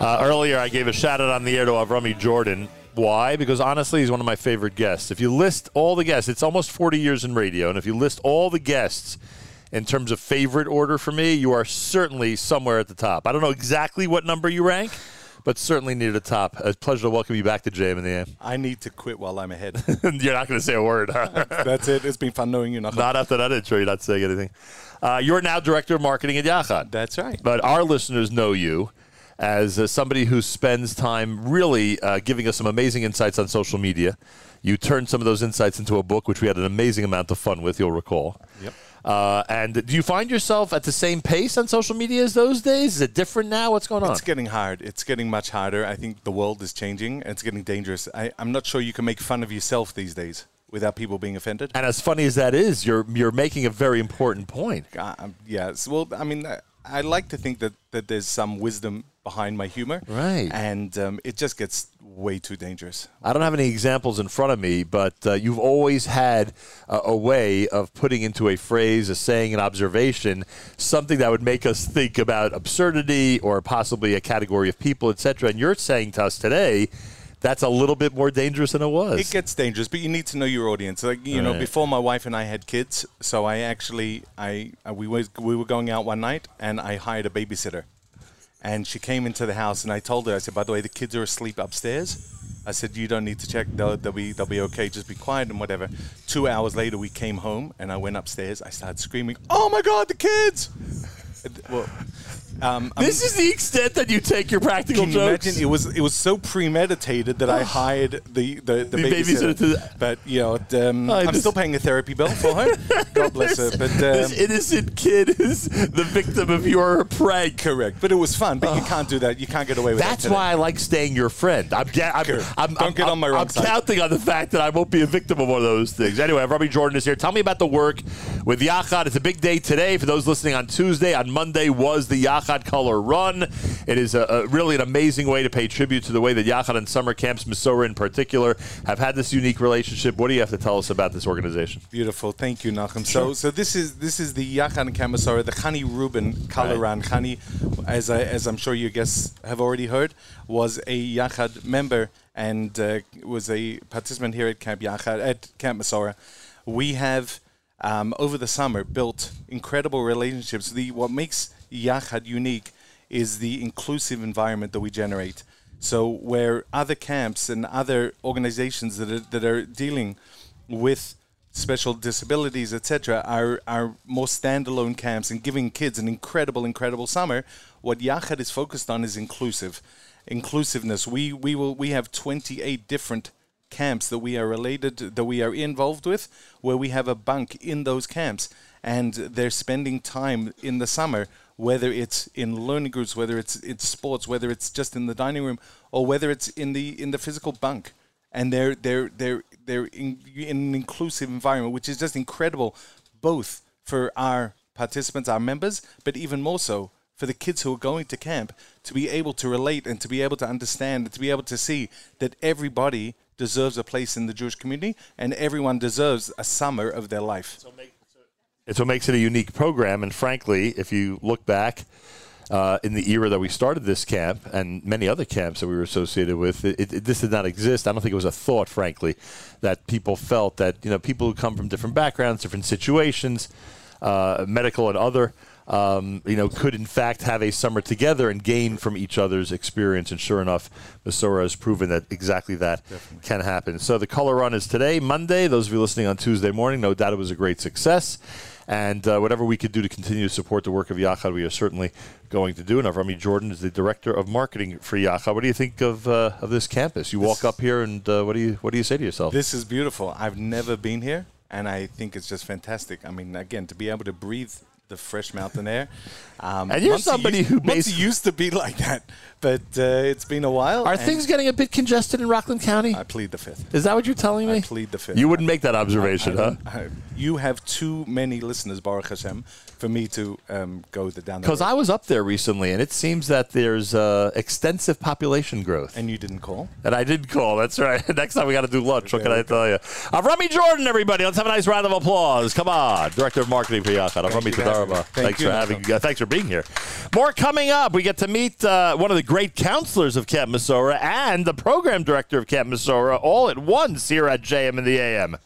Uh, earlier, I gave a shout out on the air to Avrami Jordan. Why? Because honestly, he's one of my favorite guests. If you list all the guests, it's almost 40 years in radio, and if you list all the guests in terms of favorite order for me, you are certainly somewhere at the top. I don't know exactly what number you rank, but certainly near the top. A pleasure to welcome you back to JM in the AM. I need to quit while I'm ahead. You're not going to say a word, huh? That's it. It's been fun knowing you. Not after that intro, you're not saying anything. Uh, you're now director of marketing at Yachad. That's right. But our listeners know you as uh, somebody who spends time really uh, giving us some amazing insights on social media. You turned some of those insights into a book, which we had an amazing amount of fun with, you'll recall. Yep. Uh, and do you find yourself at the same pace on social media as those days? Is it different now? What's going on? It's getting hard. It's getting much harder. I think the world is changing. It's getting dangerous. I, I'm not sure you can make fun of yourself these days without people being offended. and as funny as that is, you're you're making a very important point. Uh, um, yes. Well, I mean, I, like to think that, that there's some wisdom behind my humor. Right. And um, it just gets way too dangerous. I don't have any examples in front of me, but uh, you've always had a, a way of putting into a phrase, a saying, an observation, something that would make us think about absurdity or possibly a category of people, etc. And you're saying to us today that's a little bit more dangerous than it was. It gets dangerous, but you need to know your audience. Like you know, before my wife and I had kids, so I actually I uh, we was we were going out one night and I hired a babysitter, and she came into the house and I told her I said, by the way, the kids are asleep upstairs. I said you don't need to check; they'll, they'll be they'll be okay. Just be quiet and whatever. Two hours later, we came home and I went upstairs. I started screaming, "Oh my God, the kids!" well, um, this is the extent that you take your practical can you jokes. imagine? It was it was so premeditated that I hired the the, the, The babysitter babysitter. to- but you know, um, I I'm just- still paying a therapy bill for her. God bless her. But this um, innocent kid is the victim of your prank. correct. But it was fun. But you can't do that. You can't get away with That's that. why I like staying your friend. I'm, ga- I'm, Good. I'm, Don't I'm, get on my I'm- wrong I'm side. counting on the fact that I won't be a victim of one of those things. Anyway, Robbie Jordan is here. Tell me about the work with Yachad. It's a big day today for those listening on Tuesday. On Monday was the Yachad Color Run. It is a, a really an amazing way to pay tribute to the way that Yachad and summer camps, Misora in particular, have had this unique relationship. What do you have to tell us about this organization? Beautiful, thank you, Nachum. So, so this is this is the Yachad and Camp Masora, the Khani Rubin color Right. run. Khani, as I, as I'm sure you guests have already heard, was a Yachad member and uh, was a participant here at Camp Yachad at Camp Masora. We have um, over the summer built incredible relationships. The what makes Yachad unique is the inclusive environment that we generate. So where other camps and other organizations that are, that are dealing with special disabilities, etc., are, are more standalone camps and giving kids an incredible, incredible summer. What Yachad is focused on is inclusive, inclusiveness. We we will we have 28 different camps that we are related, that we are involved with, where we have a bunk in those camps, and they're spending time in the summer, whether it's in learning groups, whether it's it's sports, whether it's just in the dining room, or whether it's in the in the physical bunk, and they're they're they're they're in, in an inclusive environment, which is just incredible, both for our participants, our members, but even more so for the kids who are going to camp to be able to relate and to be able to understand and to be able to see that everybody deserves a place in the Jewish community and everyone deserves a summer of their life. It's what makes it a unique program. And frankly, if you look back uh, in the era that we started this camp and many other camps that we were associated with, it, it, this did not exist. I don't think it was a thought, frankly, that people felt that you know people who come from different backgrounds, different situations, uh, medical and other. Um, you know, could in fact have a summer together and gain from each other's experience. And sure enough, Misora has proven that exactly that can happen. So the color run is today, Monday. Those of you listening on Tuesday morning, no doubt it was a great success. And uh, whatever we could do to continue to support the work of Yachad, we are certainly going to do. And Avrami Jordan is the director of marketing for Yachad. What do you think of uh, of this campus? You walk up here, and uh, what do you what do you say to yourself? This is beautiful. I've never been here and I think it's just fantastic. I mean, again, to be able to breathe the fresh mountain air. Um, And you're Monsey somebody used, who Monsey basi- used to be like that, but uh, it's been a while. Are things getting a bit congested in Rockland County? I plead the fifth. Is that what you're telling me? I plead the fifth. You wouldn't make that observation, I huh? I- you have too many listeners, Baruch Hashem, for me to um, go the down that Because. I was up there recently, and it seems that there's uh, extensive population growth. and you didn't call. And I did call. That's right. Next time we got to do lunch. What can I tell you? Avrami Jordan, everybody. Let's have a nice round of applause. Come on. Director of Marketing for Yachad. I'm Rummy for having Toda raba. Thanks you, for having. Uh, thanks for being here. More coming up. We get to meet uh, one of the great counselors of Camp Masora and the program director of Camp Masora all at once here at JM in the AM.